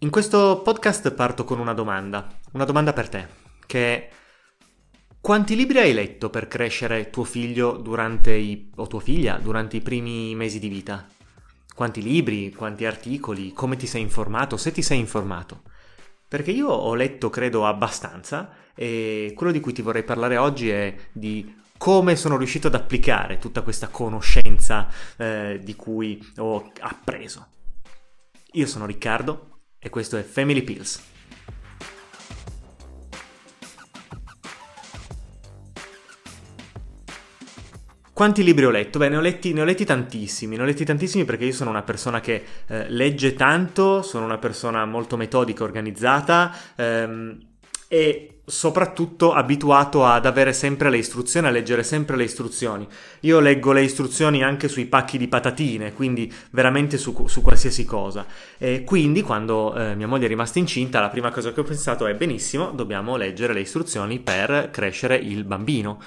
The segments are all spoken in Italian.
In questo podcast parto con una domanda, una domanda per te, che è quanti libri hai letto per crescere tuo figlio i, o tua figlia durante i primi mesi di vita? Quanti libri, quanti articoli, come ti sei informato, se ti sei informato? Perché io ho letto, credo, abbastanza e quello di cui ti vorrei parlare oggi è di come sono riuscito ad applicare tutta questa conoscenza eh, di cui ho appreso. Io sono Riccardo e questo è Family Pills. Quanti libri ho letto? Beh, ne ho letti, ne ho letti tantissimi, ne ho letti tantissimi perché io sono una persona che eh, legge tanto, sono una persona molto metodica, organizzata ehm, e soprattutto abituato ad avere sempre le istruzioni, a leggere sempre le istruzioni. Io leggo le istruzioni anche sui pacchi di patatine, quindi veramente su, su qualsiasi cosa. E quindi quando eh, mia moglie è rimasta incinta, la prima cosa che ho pensato è benissimo, dobbiamo leggere le istruzioni per crescere il bambino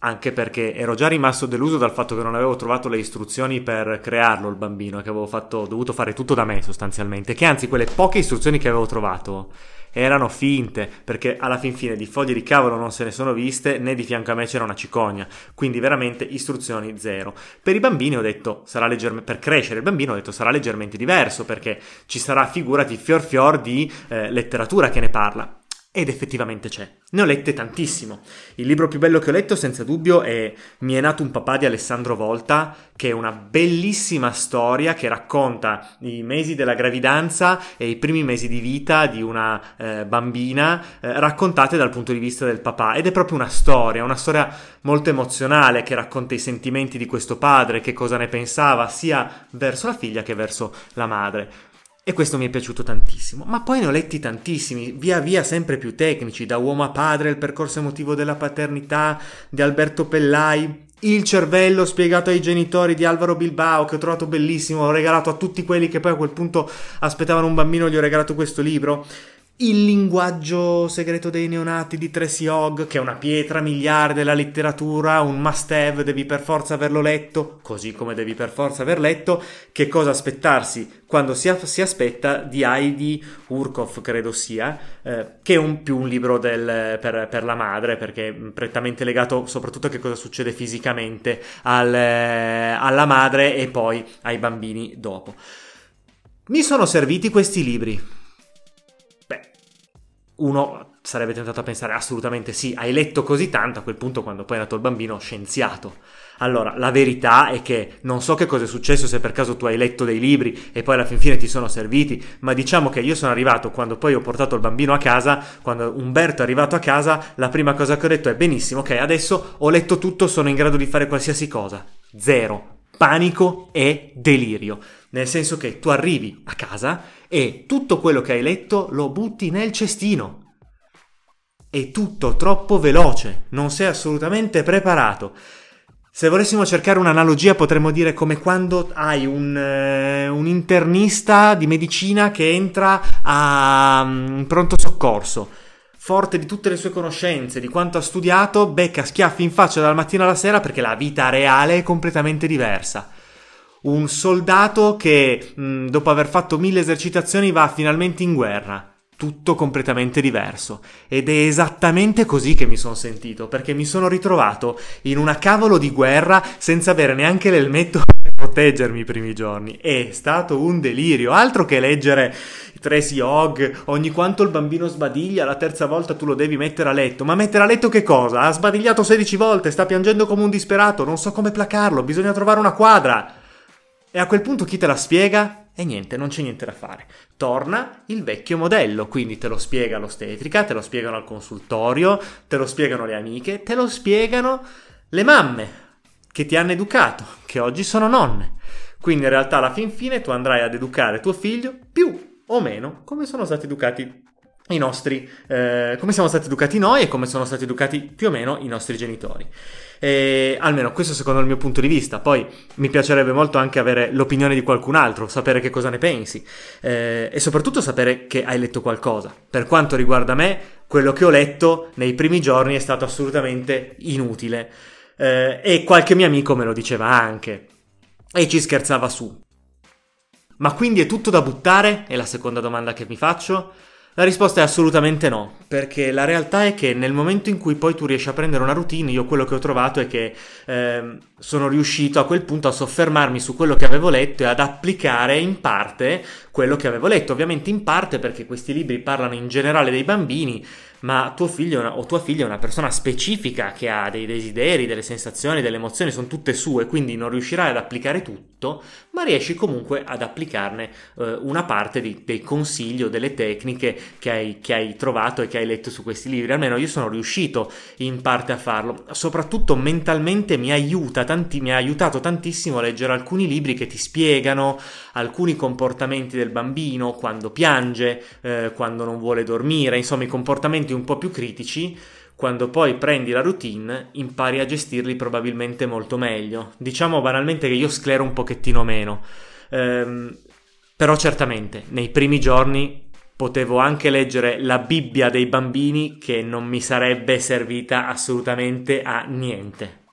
anche perché ero già rimasto deluso dal fatto che non avevo trovato le istruzioni per crearlo il bambino, che avevo fatto, dovuto fare tutto da me sostanzialmente, che anzi quelle poche istruzioni che avevo trovato erano finte, perché alla fin fine di foglie di cavolo non se ne sono viste, né di fianco a me c'era una cicogna, quindi veramente istruzioni zero. Per i bambini ho detto, sarà leggermente, per crescere il bambino ho detto sarà leggermente diverso, perché ci sarà, figurati, fior fior di eh, letteratura che ne parla. Ed effettivamente c'è. Ne ho lette tantissimo. Il libro più bello che ho letto, senza dubbio, è Mi è nato un papà di Alessandro Volta, che è una bellissima storia che racconta i mesi della gravidanza e i primi mesi di vita di una eh, bambina, eh, raccontate dal punto di vista del papà. Ed è proprio una storia, una storia molto emozionale che racconta i sentimenti di questo padre, che cosa ne pensava, sia verso la figlia che verso la madre. E questo mi è piaciuto tantissimo. Ma poi ne ho letti tantissimi, via via sempre più tecnici, da uomo a padre, il percorso emotivo della paternità di Alberto Pellai, il cervello spiegato ai genitori di Alvaro Bilbao, che ho trovato bellissimo, ho regalato a tutti quelli che poi a quel punto aspettavano un bambino, gli ho regalato questo libro. Il linguaggio segreto dei neonati di Tracy Hogg, che è una pietra miliare della letteratura, un must have, devi per forza averlo letto, così come devi per forza aver letto, che cosa aspettarsi quando si, si aspetta di Heidi Urkov, credo sia, eh, che è un, più un libro del, per, per, la madre, perché è prettamente legato soprattutto a che cosa succede fisicamente al, alla madre e poi ai bambini dopo. Mi sono serviti questi libri uno sarebbe tentato a pensare assolutamente sì, hai letto così tanto a quel punto quando poi è nato il bambino scienziato. Allora, la verità è che non so che cosa è successo se per caso tu hai letto dei libri e poi alla fin fine ti sono serviti, ma diciamo che io sono arrivato quando poi ho portato il bambino a casa, quando Umberto è arrivato a casa, la prima cosa che ho detto è benissimo, ok, adesso ho letto tutto, sono in grado di fare qualsiasi cosa. Zero. Panico e delirio. Nel senso che tu arrivi a casa e tutto quello che hai letto lo butti nel cestino. È tutto troppo veloce, non sei assolutamente preparato. Se volessimo cercare un'analogia potremmo dire come quando hai un, uh, un internista di medicina che entra a un pronto soccorso, forte di tutte le sue conoscenze, di quanto ha studiato, becca schiaffi in faccia dal mattino alla sera perché la vita reale è completamente diversa un soldato che mh, dopo aver fatto mille esercitazioni va finalmente in guerra. Tutto completamente diverso. Ed è esattamente così che mi sono sentito, perché mi sono ritrovato in una cavolo di guerra senza avere neanche l'elmetto per proteggermi i primi giorni. È stato un delirio, altro che leggere Tracy Hogg, ogni quanto il bambino sbadiglia, la terza volta tu lo devi mettere a letto. Ma mettere a letto che cosa? Ha sbadigliato 16 volte, sta piangendo come un disperato, non so come placarlo, bisogna trovare una quadra. E a quel punto chi te la spiega? E niente, non c'è niente da fare. Torna il vecchio modello, quindi te lo spiega l'ostetrica, te lo spiegano al consultorio, te lo spiegano le amiche, te lo spiegano le mamme che ti hanno educato, che oggi sono nonne. Quindi in realtà alla fin fine tu andrai ad educare tuo figlio più o meno come sono stati educati i nostri, eh, come siamo stati educati noi e come sono stati educati più o meno i nostri genitori. E, almeno questo secondo il mio punto di vista. Poi mi piacerebbe molto anche avere l'opinione di qualcun altro, sapere che cosa ne pensi eh, e soprattutto sapere che hai letto qualcosa. Per quanto riguarda me, quello che ho letto nei primi giorni è stato assolutamente inutile. Eh, e qualche mio amico me lo diceva anche e ci scherzava su. Ma quindi è tutto da buttare? È la seconda domanda che mi faccio. La risposta è assolutamente no, perché la realtà è che nel momento in cui poi tu riesci a prendere una routine, io quello che ho trovato è che eh, sono riuscito a quel punto a soffermarmi su quello che avevo letto e ad applicare in parte quello che avevo letto, ovviamente in parte perché questi libri parlano in generale dei bambini, ma tuo figlio una, o tua figlia è una persona specifica che ha dei desideri, delle sensazioni, delle emozioni, sono tutte sue, quindi non riuscirai ad applicare tutto, ma riesci comunque ad applicarne eh, una parte di, dei consigli o delle tecniche che hai, che hai trovato e che hai letto su questi libri. Almeno io sono riuscito in parte a farlo. Soprattutto mentalmente mi aiuta, tanti, mi ha aiutato tantissimo a leggere alcuni libri che ti spiegano alcuni comportamenti del bambino quando piange, eh, quando non vuole dormire, insomma i comportamenti momenti un po' più critici, quando poi prendi la routine, impari a gestirli probabilmente molto meglio. Diciamo banalmente che io sclero un pochettino meno. Ehm, però certamente, nei primi giorni potevo anche leggere la Bibbia dei bambini che non mi sarebbe servita assolutamente a niente.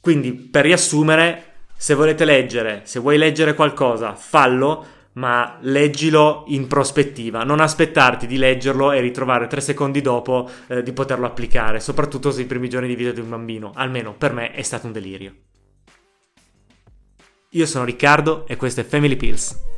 Quindi, per riassumere, se volete leggere, se vuoi leggere qualcosa, fallo, ma leggilo in prospettiva, non aspettarti di leggerlo e ritrovare tre secondi dopo eh, di poterlo applicare, soprattutto sui primi giorni di vita di un bambino, almeno per me è stato un delirio. Io sono Riccardo e questo è Family Pills.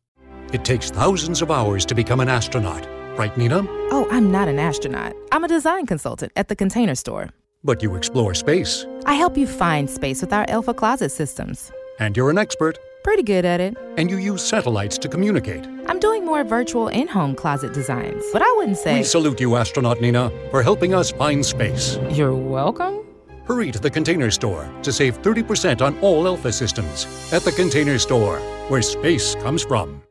It takes thousands of hours to become an astronaut, right, Nina? Oh, I'm not an astronaut. I'm a design consultant at the Container Store. But you explore space. I help you find space with our Alpha Closet systems. And you're an expert. Pretty good at it. And you use satellites to communicate. I'm doing more virtual in home closet designs, but I wouldn't say. We salute you, astronaut Nina, for helping us find space. You're welcome. Hurry to the Container Store to save 30% on all Alpha systems. At the Container Store, where space comes from.